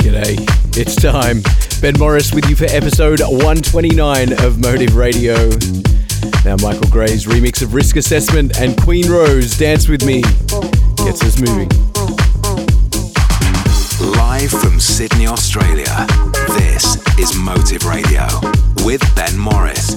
G'day, it's time. Ben Morris with you for episode 129 of Motive Radio. Now, Michael Gray's remix of Risk Assessment and Queen Rose, Dance With Me, gets us moving. Live from Sydney, Australia. This is Motive Radio with Ben Morris.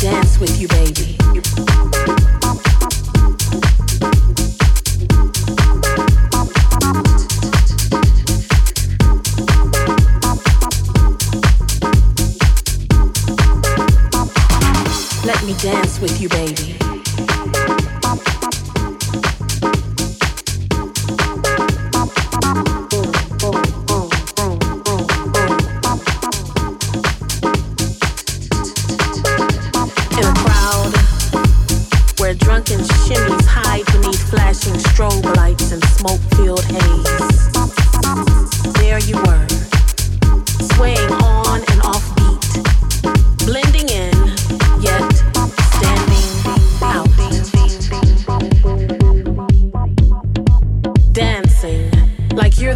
Dance with you, baby. Let me dance with you, baby.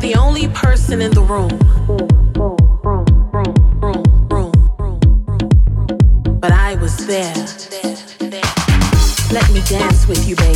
The only person in the room. But I was there. Let me dance with you, baby.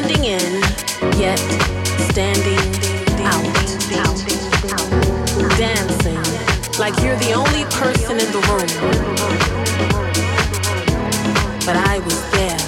Blending in, yet standing out. Dancing like you're the only person in the room. But I was there.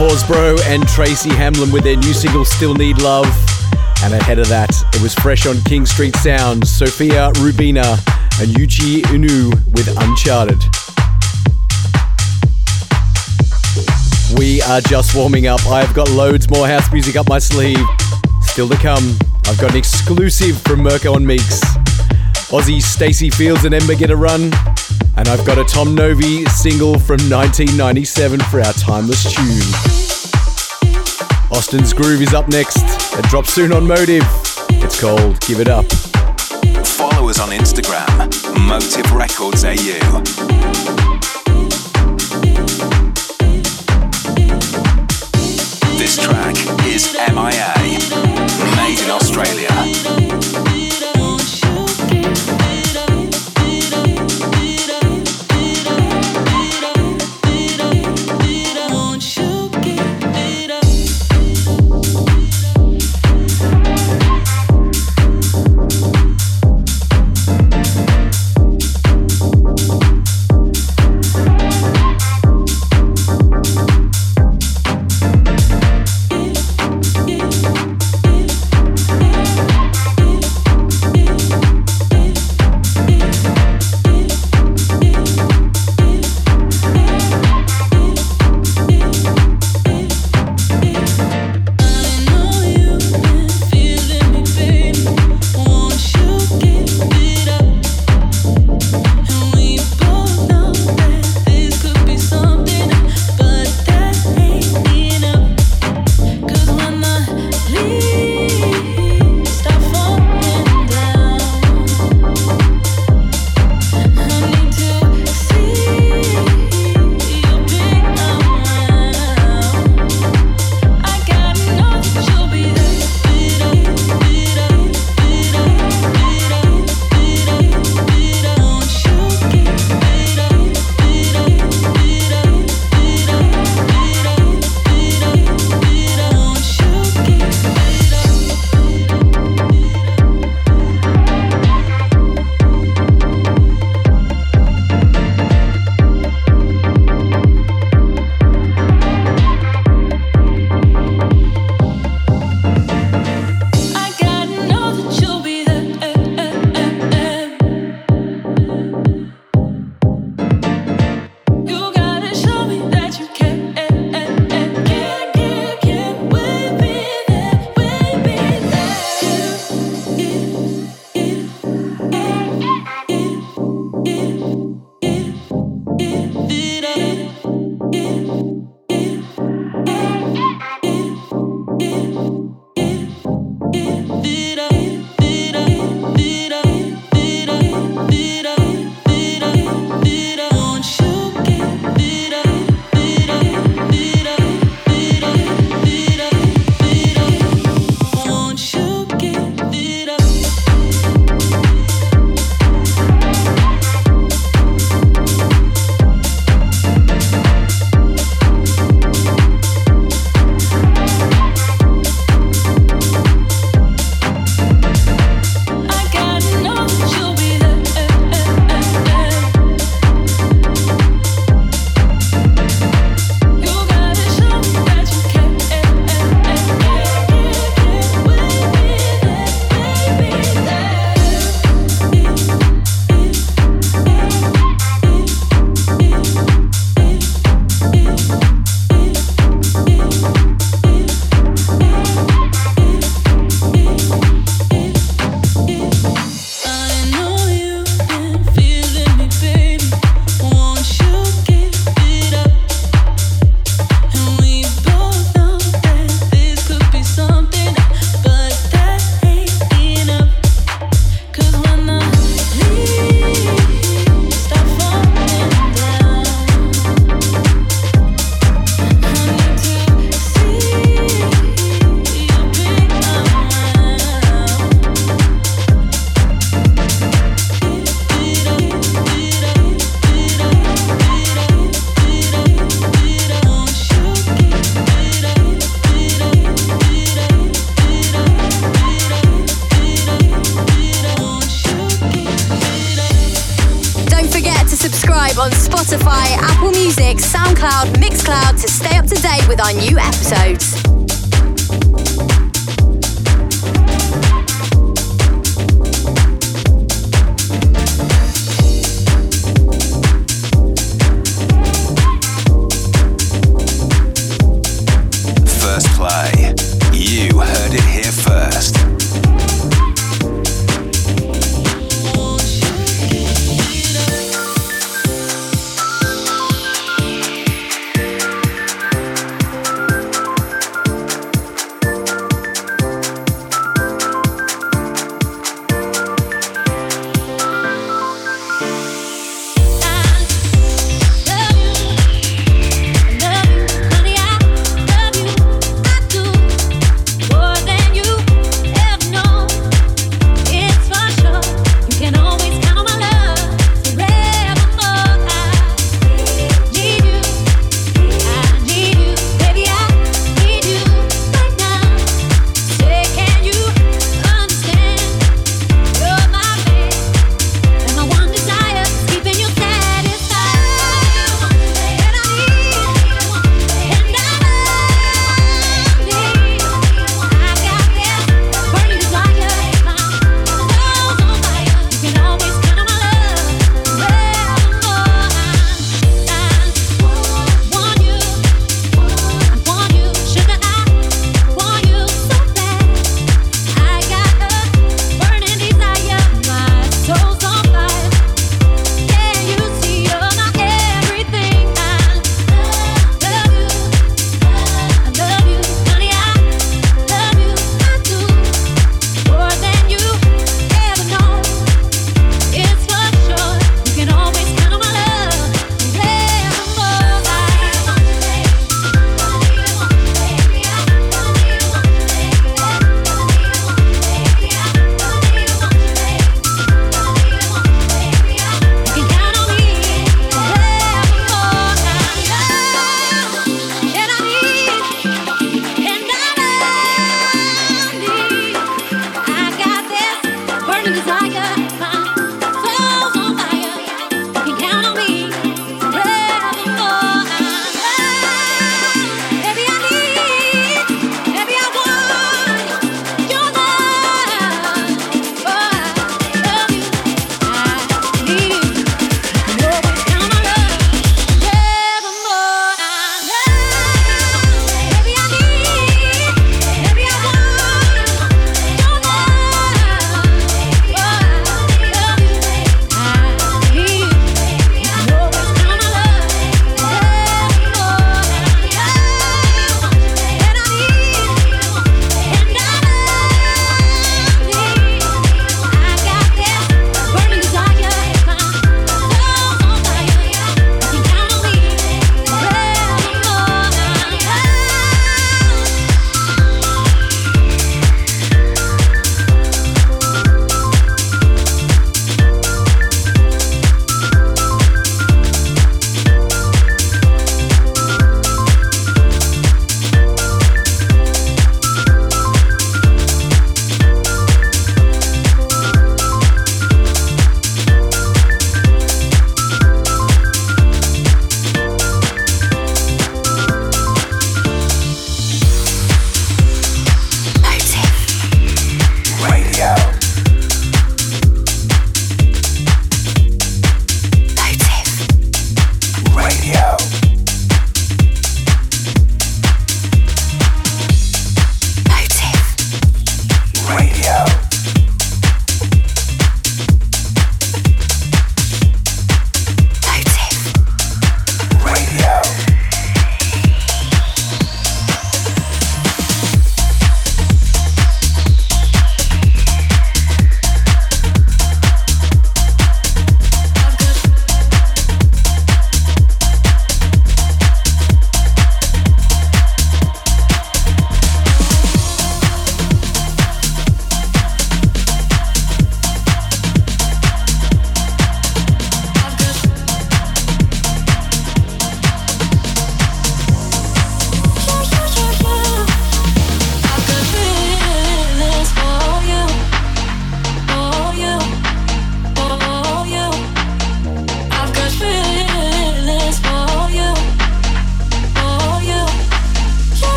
Horsborough and Tracy Hamlin with their new single Still Need Love. And ahead of that, it was fresh on King Street Sounds, Sophia Rubina and Yuchi Inu with Uncharted. We are just warming up. I've got loads more house music up my sleeve. Still to come, I've got an exclusive from Mirko and Meex. Aussie Stacey Fields and Ember get a run. And I've got a Tom Novy single from 1997 for our timeless tune. Austin's Groove is up next. It drops soon on Motive. It's called Give It Up. Follow us on Instagram, Motive Records AU. This track is MIA, made in Australia.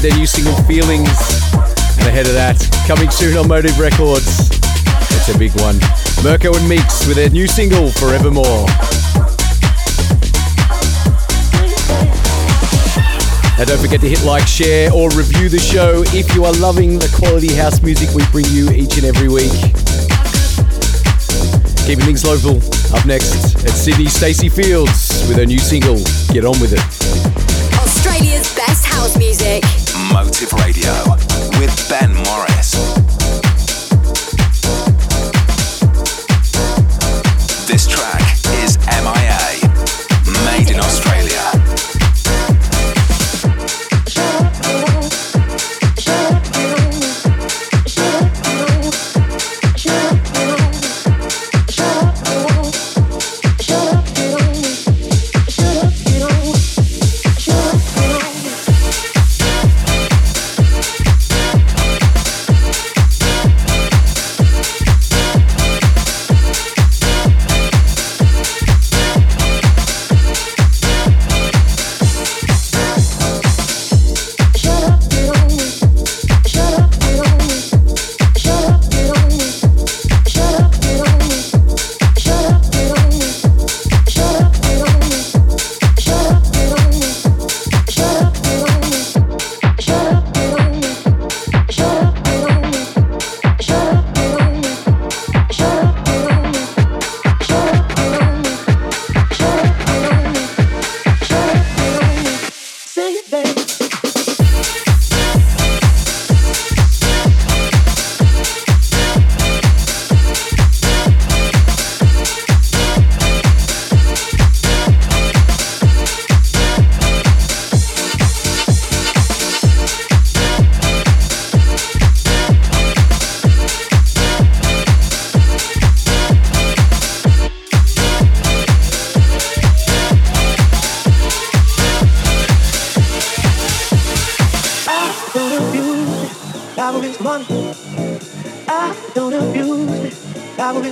With their new single Feelings. And ahead of that, coming soon on Motive Records. It's a big one. Mirko and Meex with their new single Forevermore. Now don't forget to hit like, share, or review the show if you are loving the quality house music we bring you each and every week. Keeping things local. Up next, it's Sydney Stacey Fields with her new single, Get On With It. Australia's best house music. Motive Radio with Ben Morris.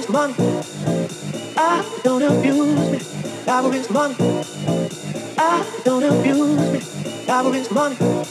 You gotta keep it cool.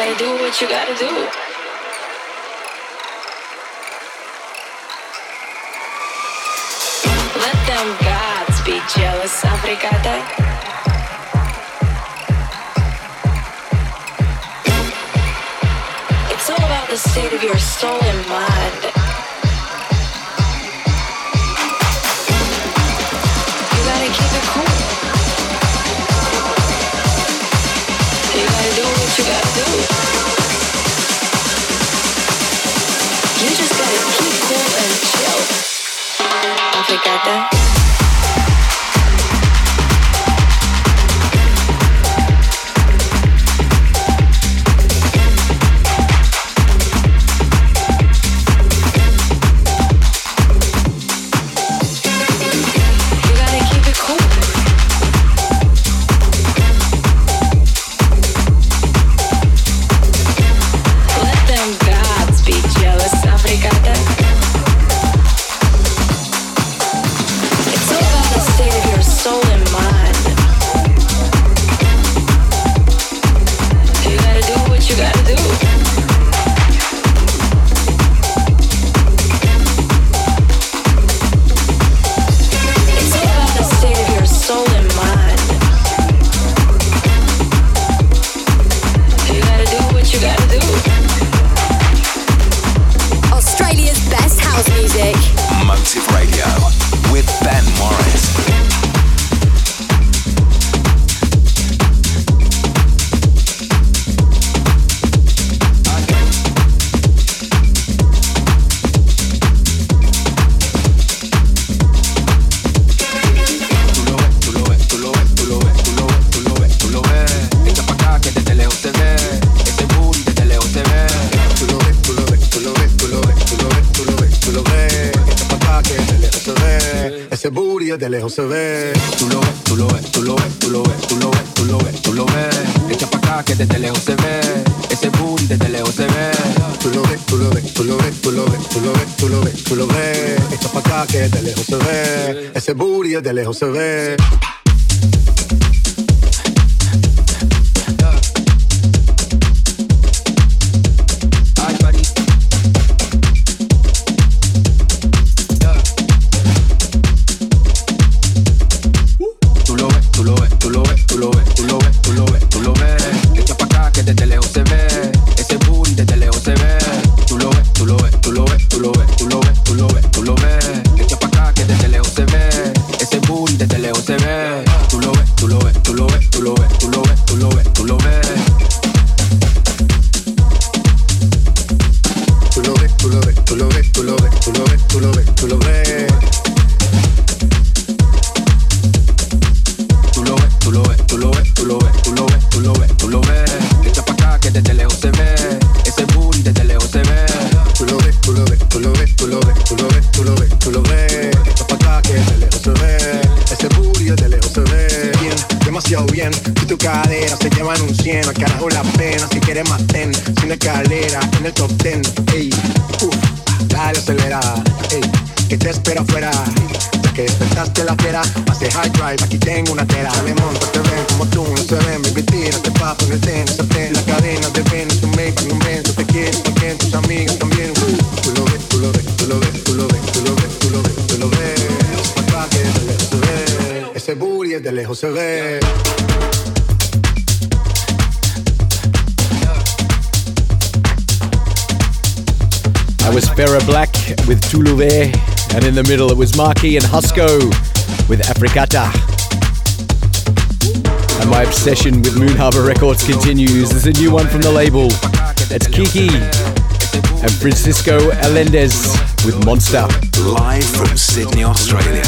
gotta do what you gotta do. Let them gods be jealous, Africata. the state of your soul and mind. You gotta keep it cool. like that. lejos se ve. Tú lo ves, tú lo ves, tú lo ves, tú lo ves, tú lo ves, tú lo ves, tú lo ves. Echa pa' acá que desde lejos se ve. Ese booty desde lejos se ve. Tú lo ves, tú lo ves, tú lo ves, tú lo ves, tú lo ves, tú lo ves, tú lo ves. Echa pa' acá que desde lejos se ve. Ese booty desde lejos se ve. I aquí tengo una tela te ven como tú, no se ven, baby, tírate pa' la cadena de un make, un te quiero, porque tus también, tú lo ves, tú lo ves, tú lo ves, tú lo ves, tú lo ves, tú lo ves, tú lo ves, papá que de lejos se ve, ese booty de lejos se ve. Was Farah Black with Toulouve, and in the middle it was Marky and Husko with Africata. And my obsession with Moon Harbour Records continues. There's a new one from the label. It's Kiki and Francisco Allendes with Monster. Live from Sydney, Australia,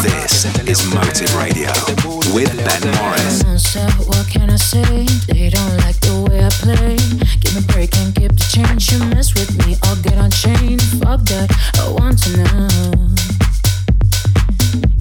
this is Motive Radio with Ben Morris. What can I say? They don't like the way I play. Give me a break and keep the change. You mess with me, I'll get unchained. Fuck that, I want to know your taste from head to toe. Monster, what can I say? They don't like the way I play. Give me a break and keep the change. You mess with me, I'll get unchained. Fuck that, I want to know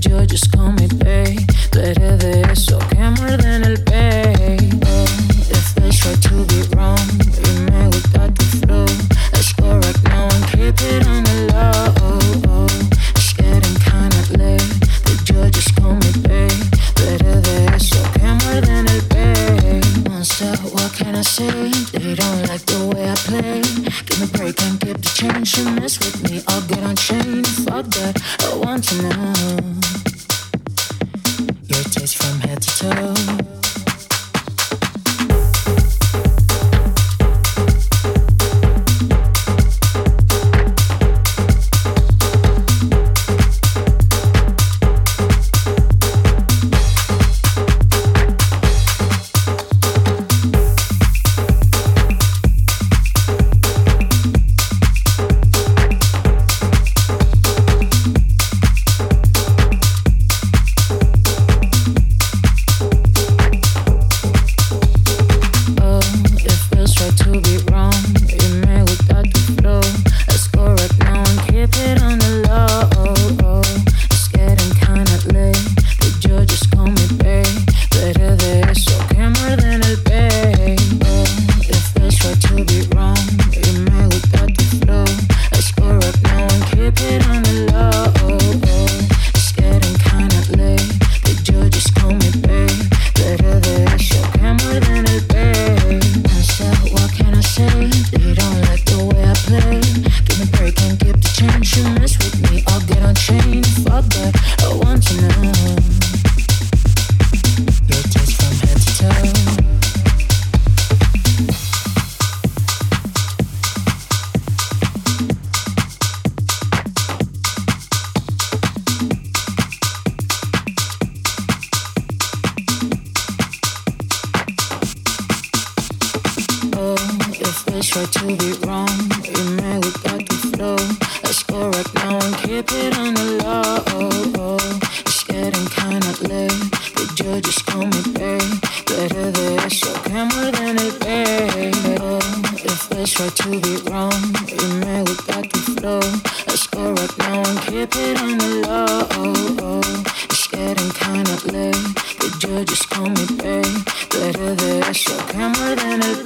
Judges call me babe. Better de eso que muerden el pay. It feels right to be wrong. We without the flow. Let's go right now and keep it on Me a keep the change. You mess with me, I'll get unchained. Fuck that, I want to know your taste from head to toe. Judges call me babe. Better de eso que than el pay. Oh, it feels right to be wrong. You may without the flow. Let's go right now and keep it on the low. Oh, oh. It's getting kinda late. The judges call me babe. Better de eso than muerden el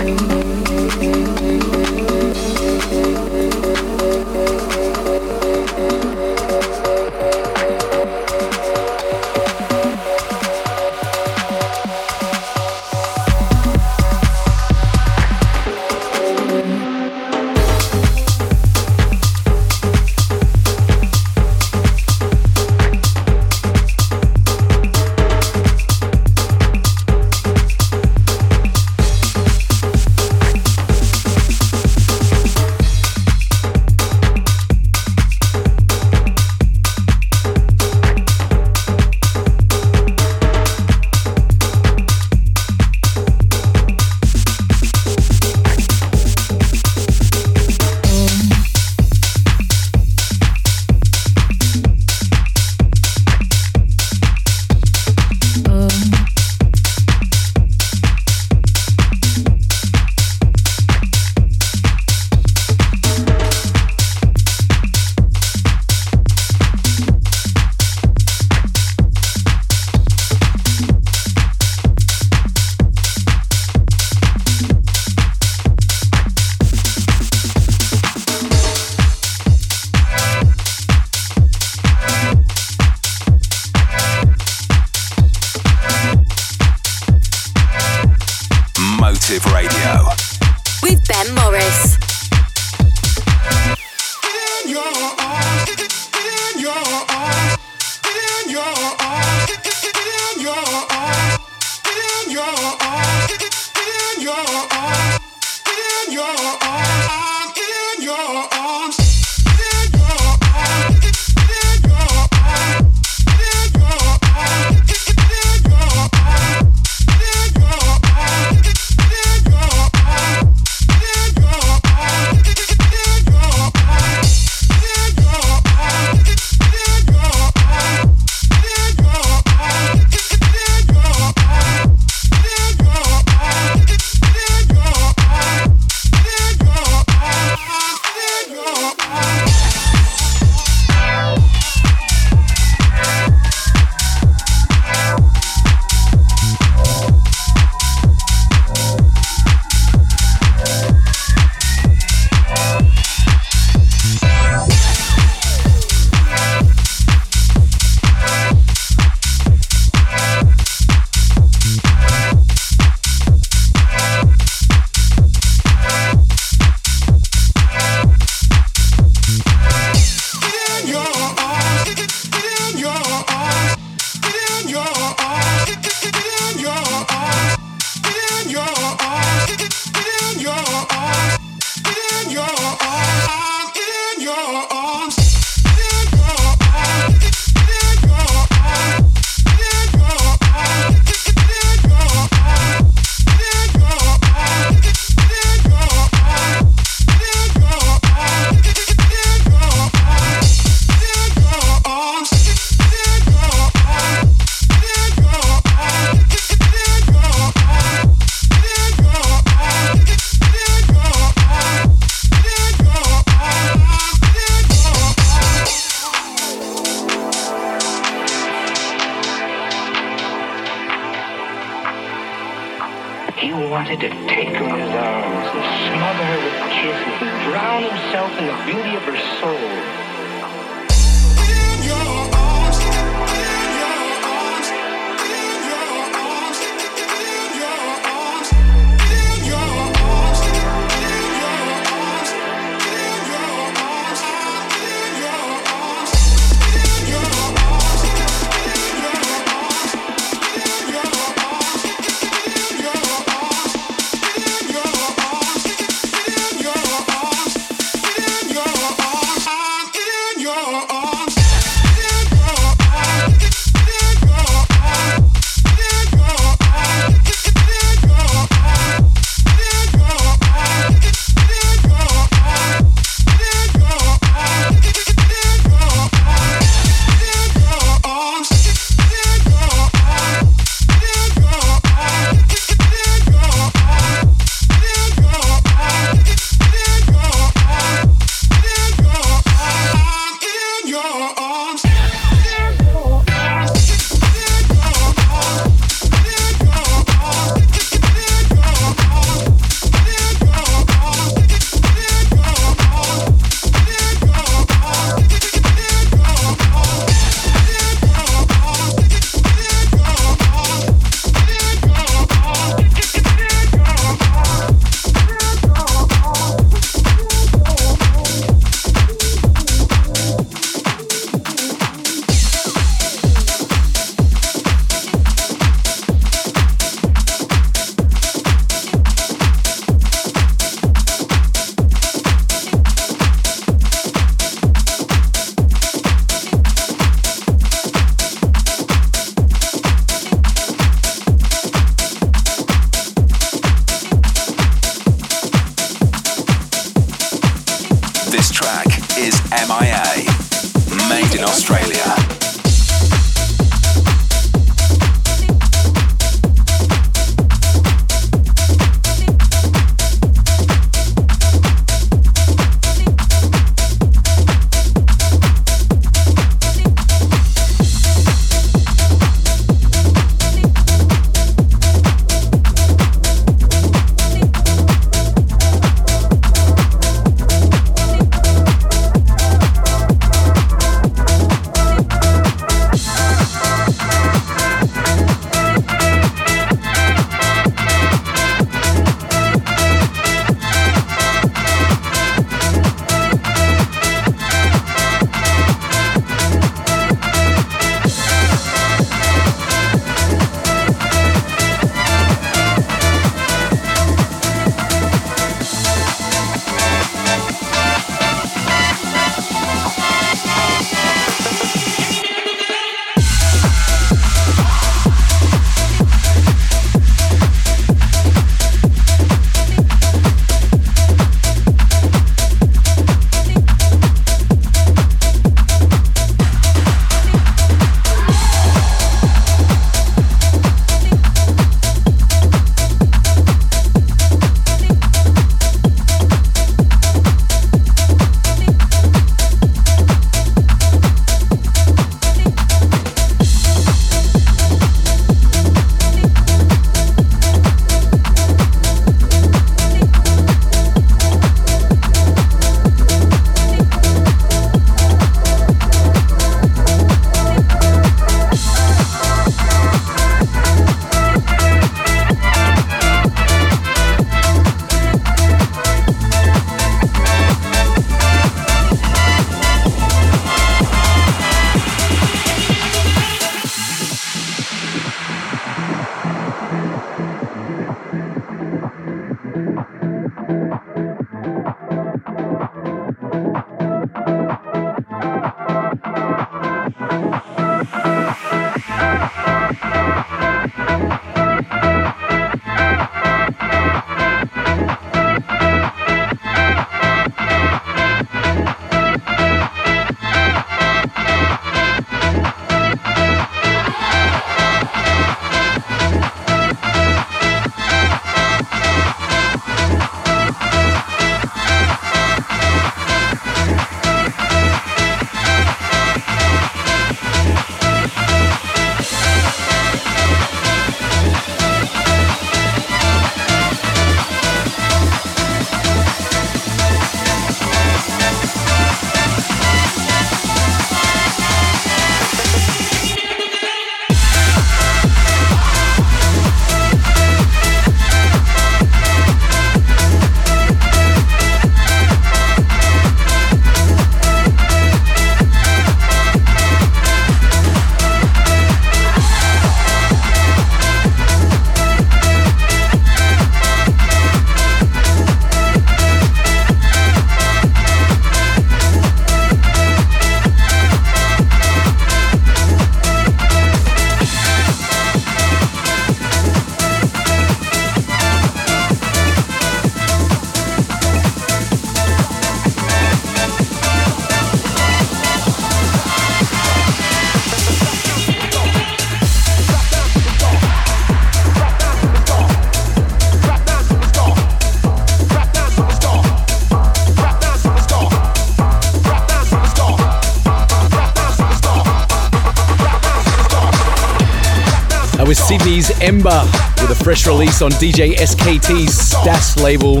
With a fresh release on DJ SKT's Stas label.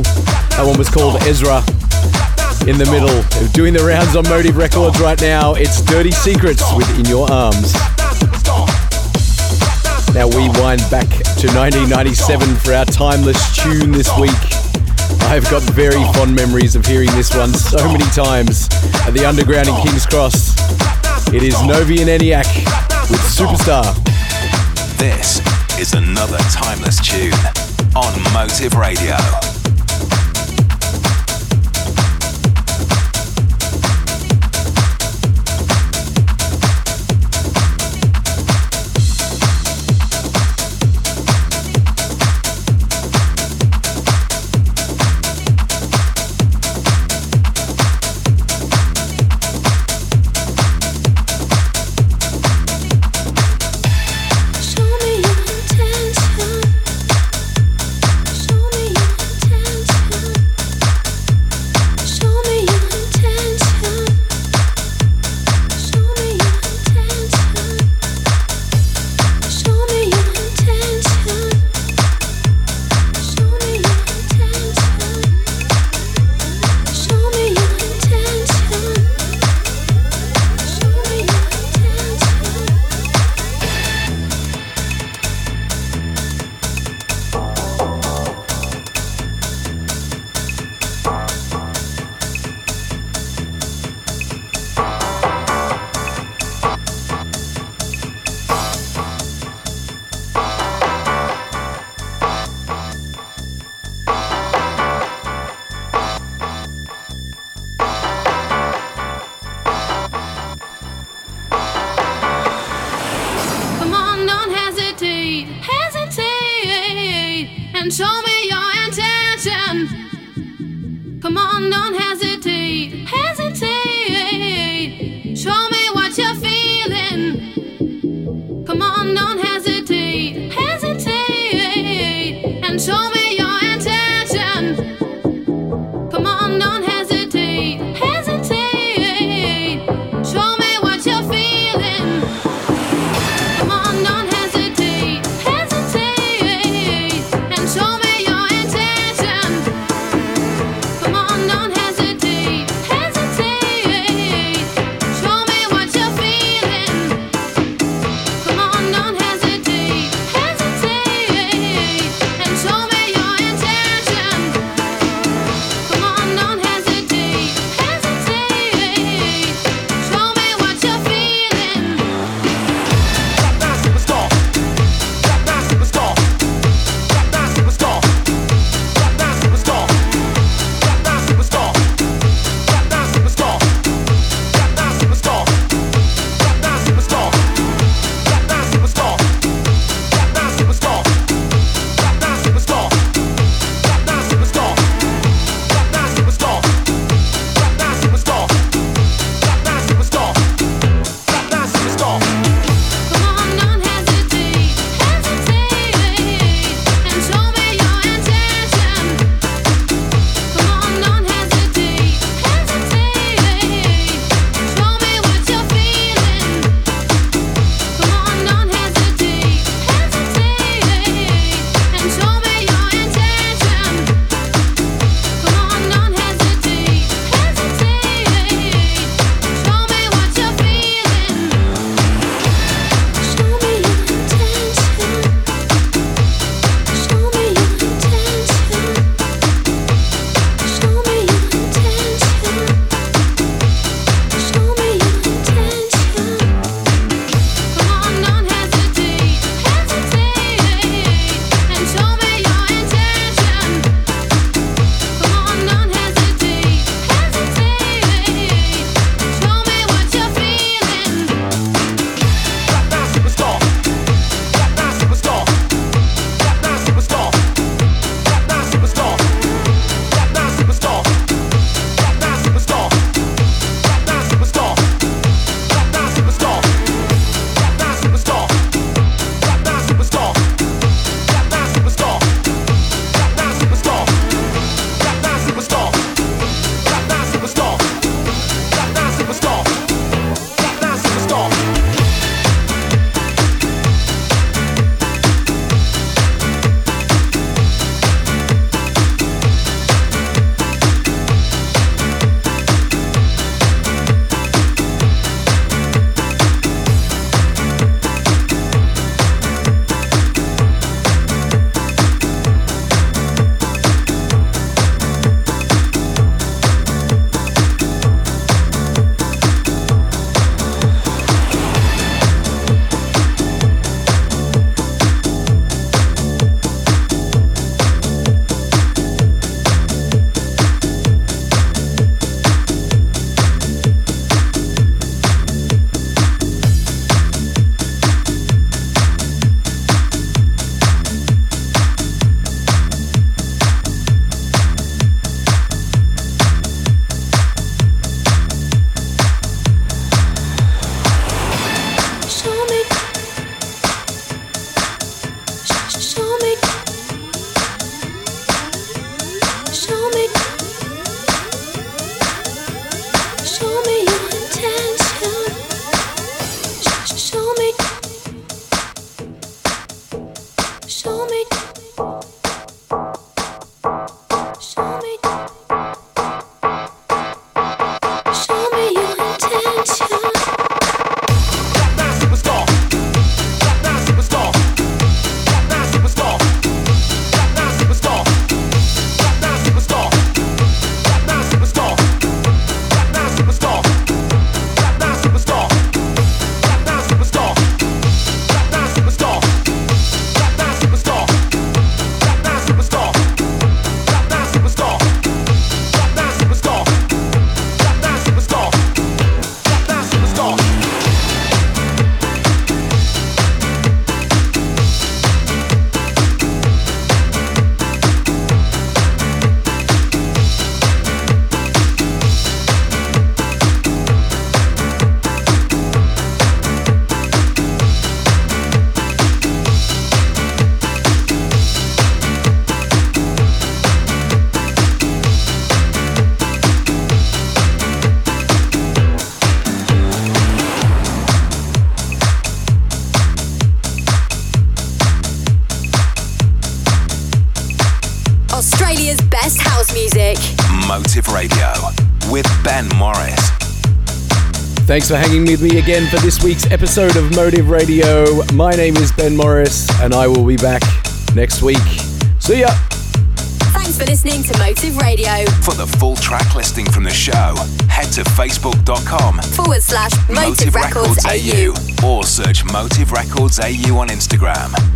That one was called Ezra. In the middle, doing the rounds on Motive Records right now, it's Dirty Secrets with In Your Arms. Now we wind back to 1997 for our timeless tune this week. I've got very fond memories of hearing this one so many times at the Underground in King's Cross. It is Novy and ENIAC with Superstar. This is another timeless tune on Motive Radio. Thanks for hanging with me again for this week's episode of Motive Radio. My name is Ben Morris, and I will be back next week. See ya! Thanks for listening to Motive Radio. For the full track listing from the show, head to facebook.com forward slash Motive, Motive Records, Records AU or search Motive Records AU on Instagram.